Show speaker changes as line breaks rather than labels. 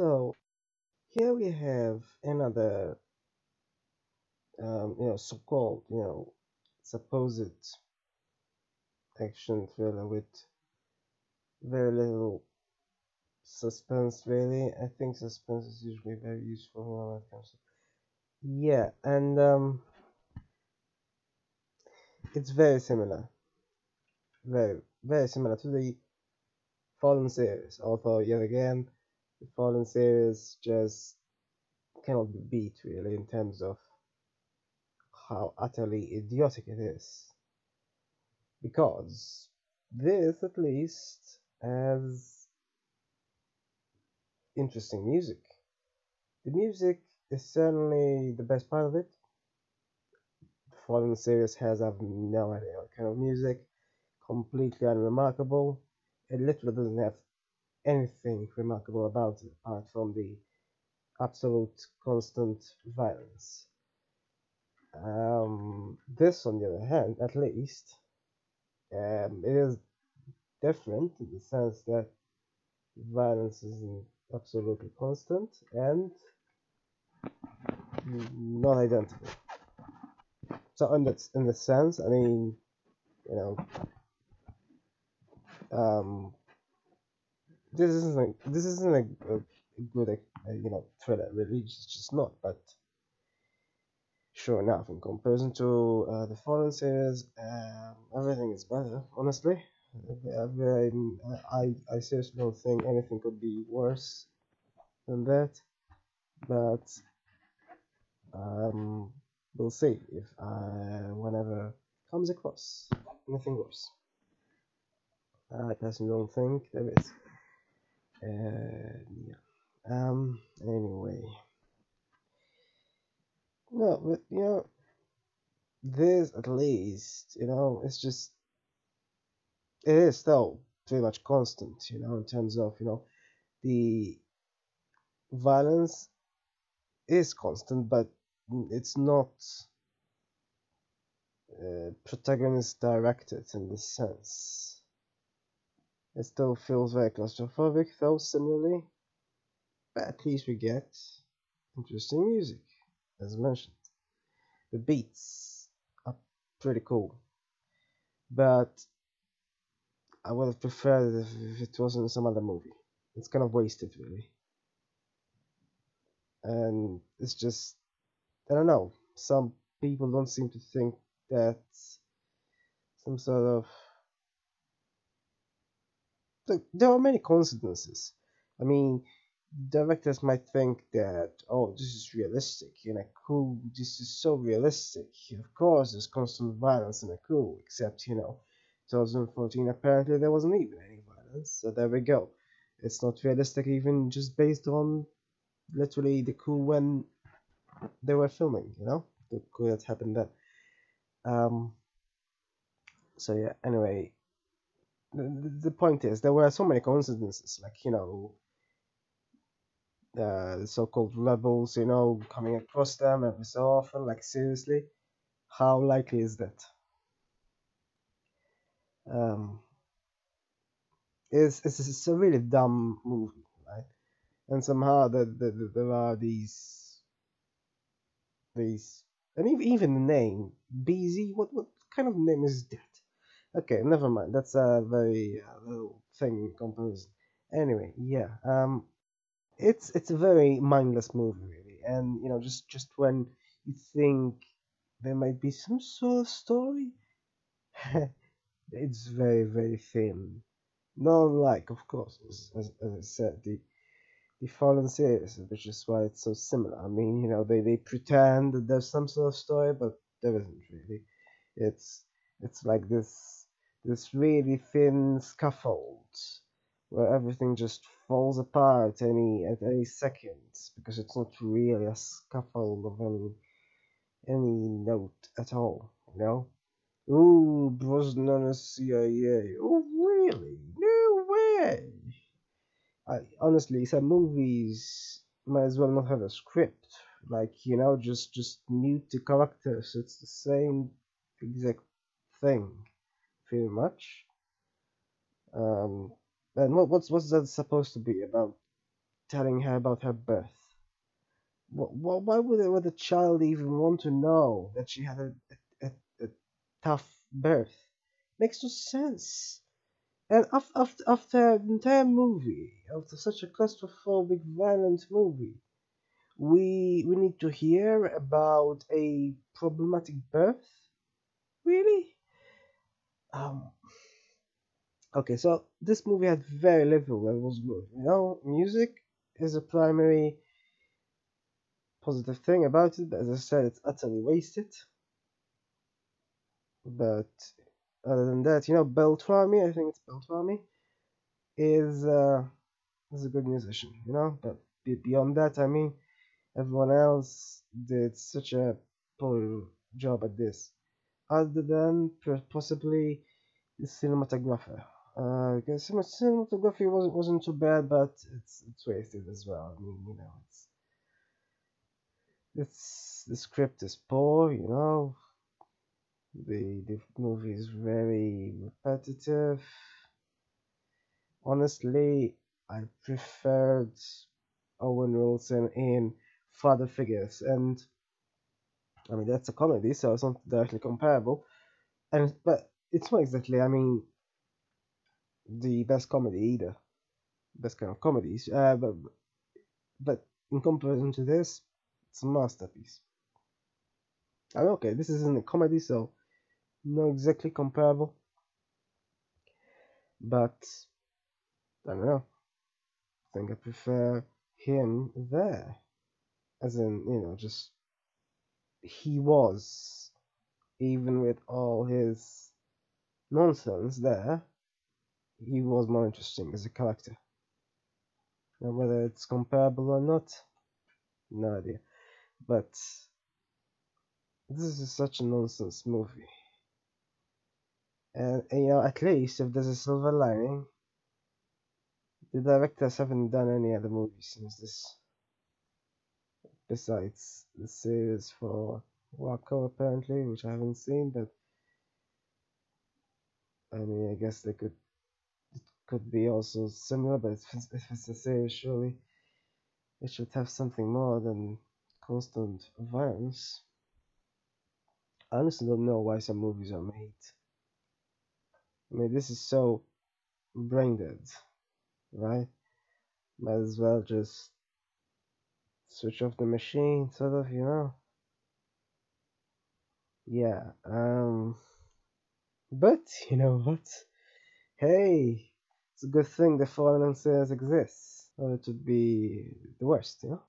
So here we have another, um, you know, so-called, you know, supposed action thriller with very little suspense. Really, I think suspense is usually very useful when it comes to. Yeah, and um, it's very similar, very very similar to the Fallen series. Although yet again, the Fallen series just cannot be beat really in terms of how utterly idiotic it is. Because this at least has interesting music. The music is certainly the best part of it. The Fallen series has I've no idea what kind of music. Completely unremarkable. It literally doesn't have anything remarkable about it apart from the absolute constant violence. Um, this, on the other hand, at least, um, it is different in the sense that violence isn't absolutely constant and not identical. So in that in the sense, I mean, you know, um, this isn't a, this isn't a, a good uh, you know thriller really. It's just not. But sure enough, in comparison to uh, the Fallen series, um, everything is better. Honestly, I, I I seriously don't think anything could be worse than that. But um, we'll see if I whenever comes across anything worse. I personally don't think there is. Uh, yeah. Um. Anyway. No, but you know, this at least, you know, it's just it is still pretty much constant, you know, in terms of you know the violence is constant, but it's not uh, protagonist directed in this sense. It still feels very claustrophobic, though similarly, but at least we get interesting music, as mentioned. The beats are pretty cool, but I would have preferred it if it was in some other movie. It's kind of wasted, really. And it's just, I don't know, some people don't seem to think that some sort of there are many coincidences. I mean, directors might think that, oh, this is realistic in a coup. This is so realistic. Of course, there's constant violence in a coup, except, you know, 2014, apparently there wasn't even any violence. So there we go. It's not realistic even just based on literally the coup when they were filming, you know, the coup that happened then. Um, so yeah, anyway, the, the point is there were so many coincidences, like, you know, the so-called rebels, you know, coming across them every so often. Like seriously, how likely is that? Um, it's it's, it's a really dumb movie, right? And somehow that the, the, there are these these and even even the name BZ. What what kind of name is that? Okay, never mind. That's a very uh, little thing in comparison. Anyway, yeah. Um, it's it's a very mindless movie really and you know just just when you think there might be some sort of story it's very very thin not like of course as, as, as i said the the fallen series which is why it's so similar i mean you know they they pretend that there's some sort of story but there isn't really it's it's like this this really thin scaffold where everything just falls apart any at any second because it's not really a scaffold of any any note at all, you know? Ooh, Brosnan is CIA. Oh, really? No way! I honestly, some movies might as well not have a script. Like you know, just just mute the characters. It's the same exact thing, pretty much. Um, and what, what's what's that supposed to be about? telling her about her birth. Wh- Why would would a child even want to know that she had a, a, a, tough birth? Makes no sense. And af- after, after the entire movie, after such a claustrophobic, violent movie, we we need to hear about a problematic birth? Really? Um. Okay, so this movie had very little that was good. You know, music is a primary positive thing about it, as I said, it's utterly wasted. But other than that, you know, Beltrami, I think it's Beltrami, is uh, is a good musician. You know, but beyond that, I mean, everyone else did such a poor job at this, other than possibly the cinematographer. Uh, cinematography wasn't wasn't too bad, but it's it's wasted as well. I mean, you know, it's it's the script is poor, you know. The the movie is very repetitive. Honestly, I preferred Owen Wilson in Father Figures, and I mean that's a comedy, so it's not directly comparable. And but it's not exactly, I mean, the best comedy either, best kind of comedies. Uh, but but in comparison to this, it's a masterpiece. I mean, okay, this isn't a comedy, so not exactly comparable. But I don't know. I think I prefer him there. As in, you know, just he was, even with all his nonsense there, he was more interesting as a character. Now, whether it's comparable or not, no idea. But this is such a nonsense movie. And, and, you know, at least if there's a silver lining, the directors haven't done any other movies since this. Besides the series for Waco, apparently, which I haven't seen, but I mean, I guess they could. It could be also similar, but if it's, if it's series, surely it should have something more than constant violence. I honestly don't know why some movies are made. I mean, this is so brain dead, right? Might as well just switch off the machine, sort of, you know? Yeah, um. But, you know what? Hey, it's a good thing the fallen series exists, or it would be the worst, you know?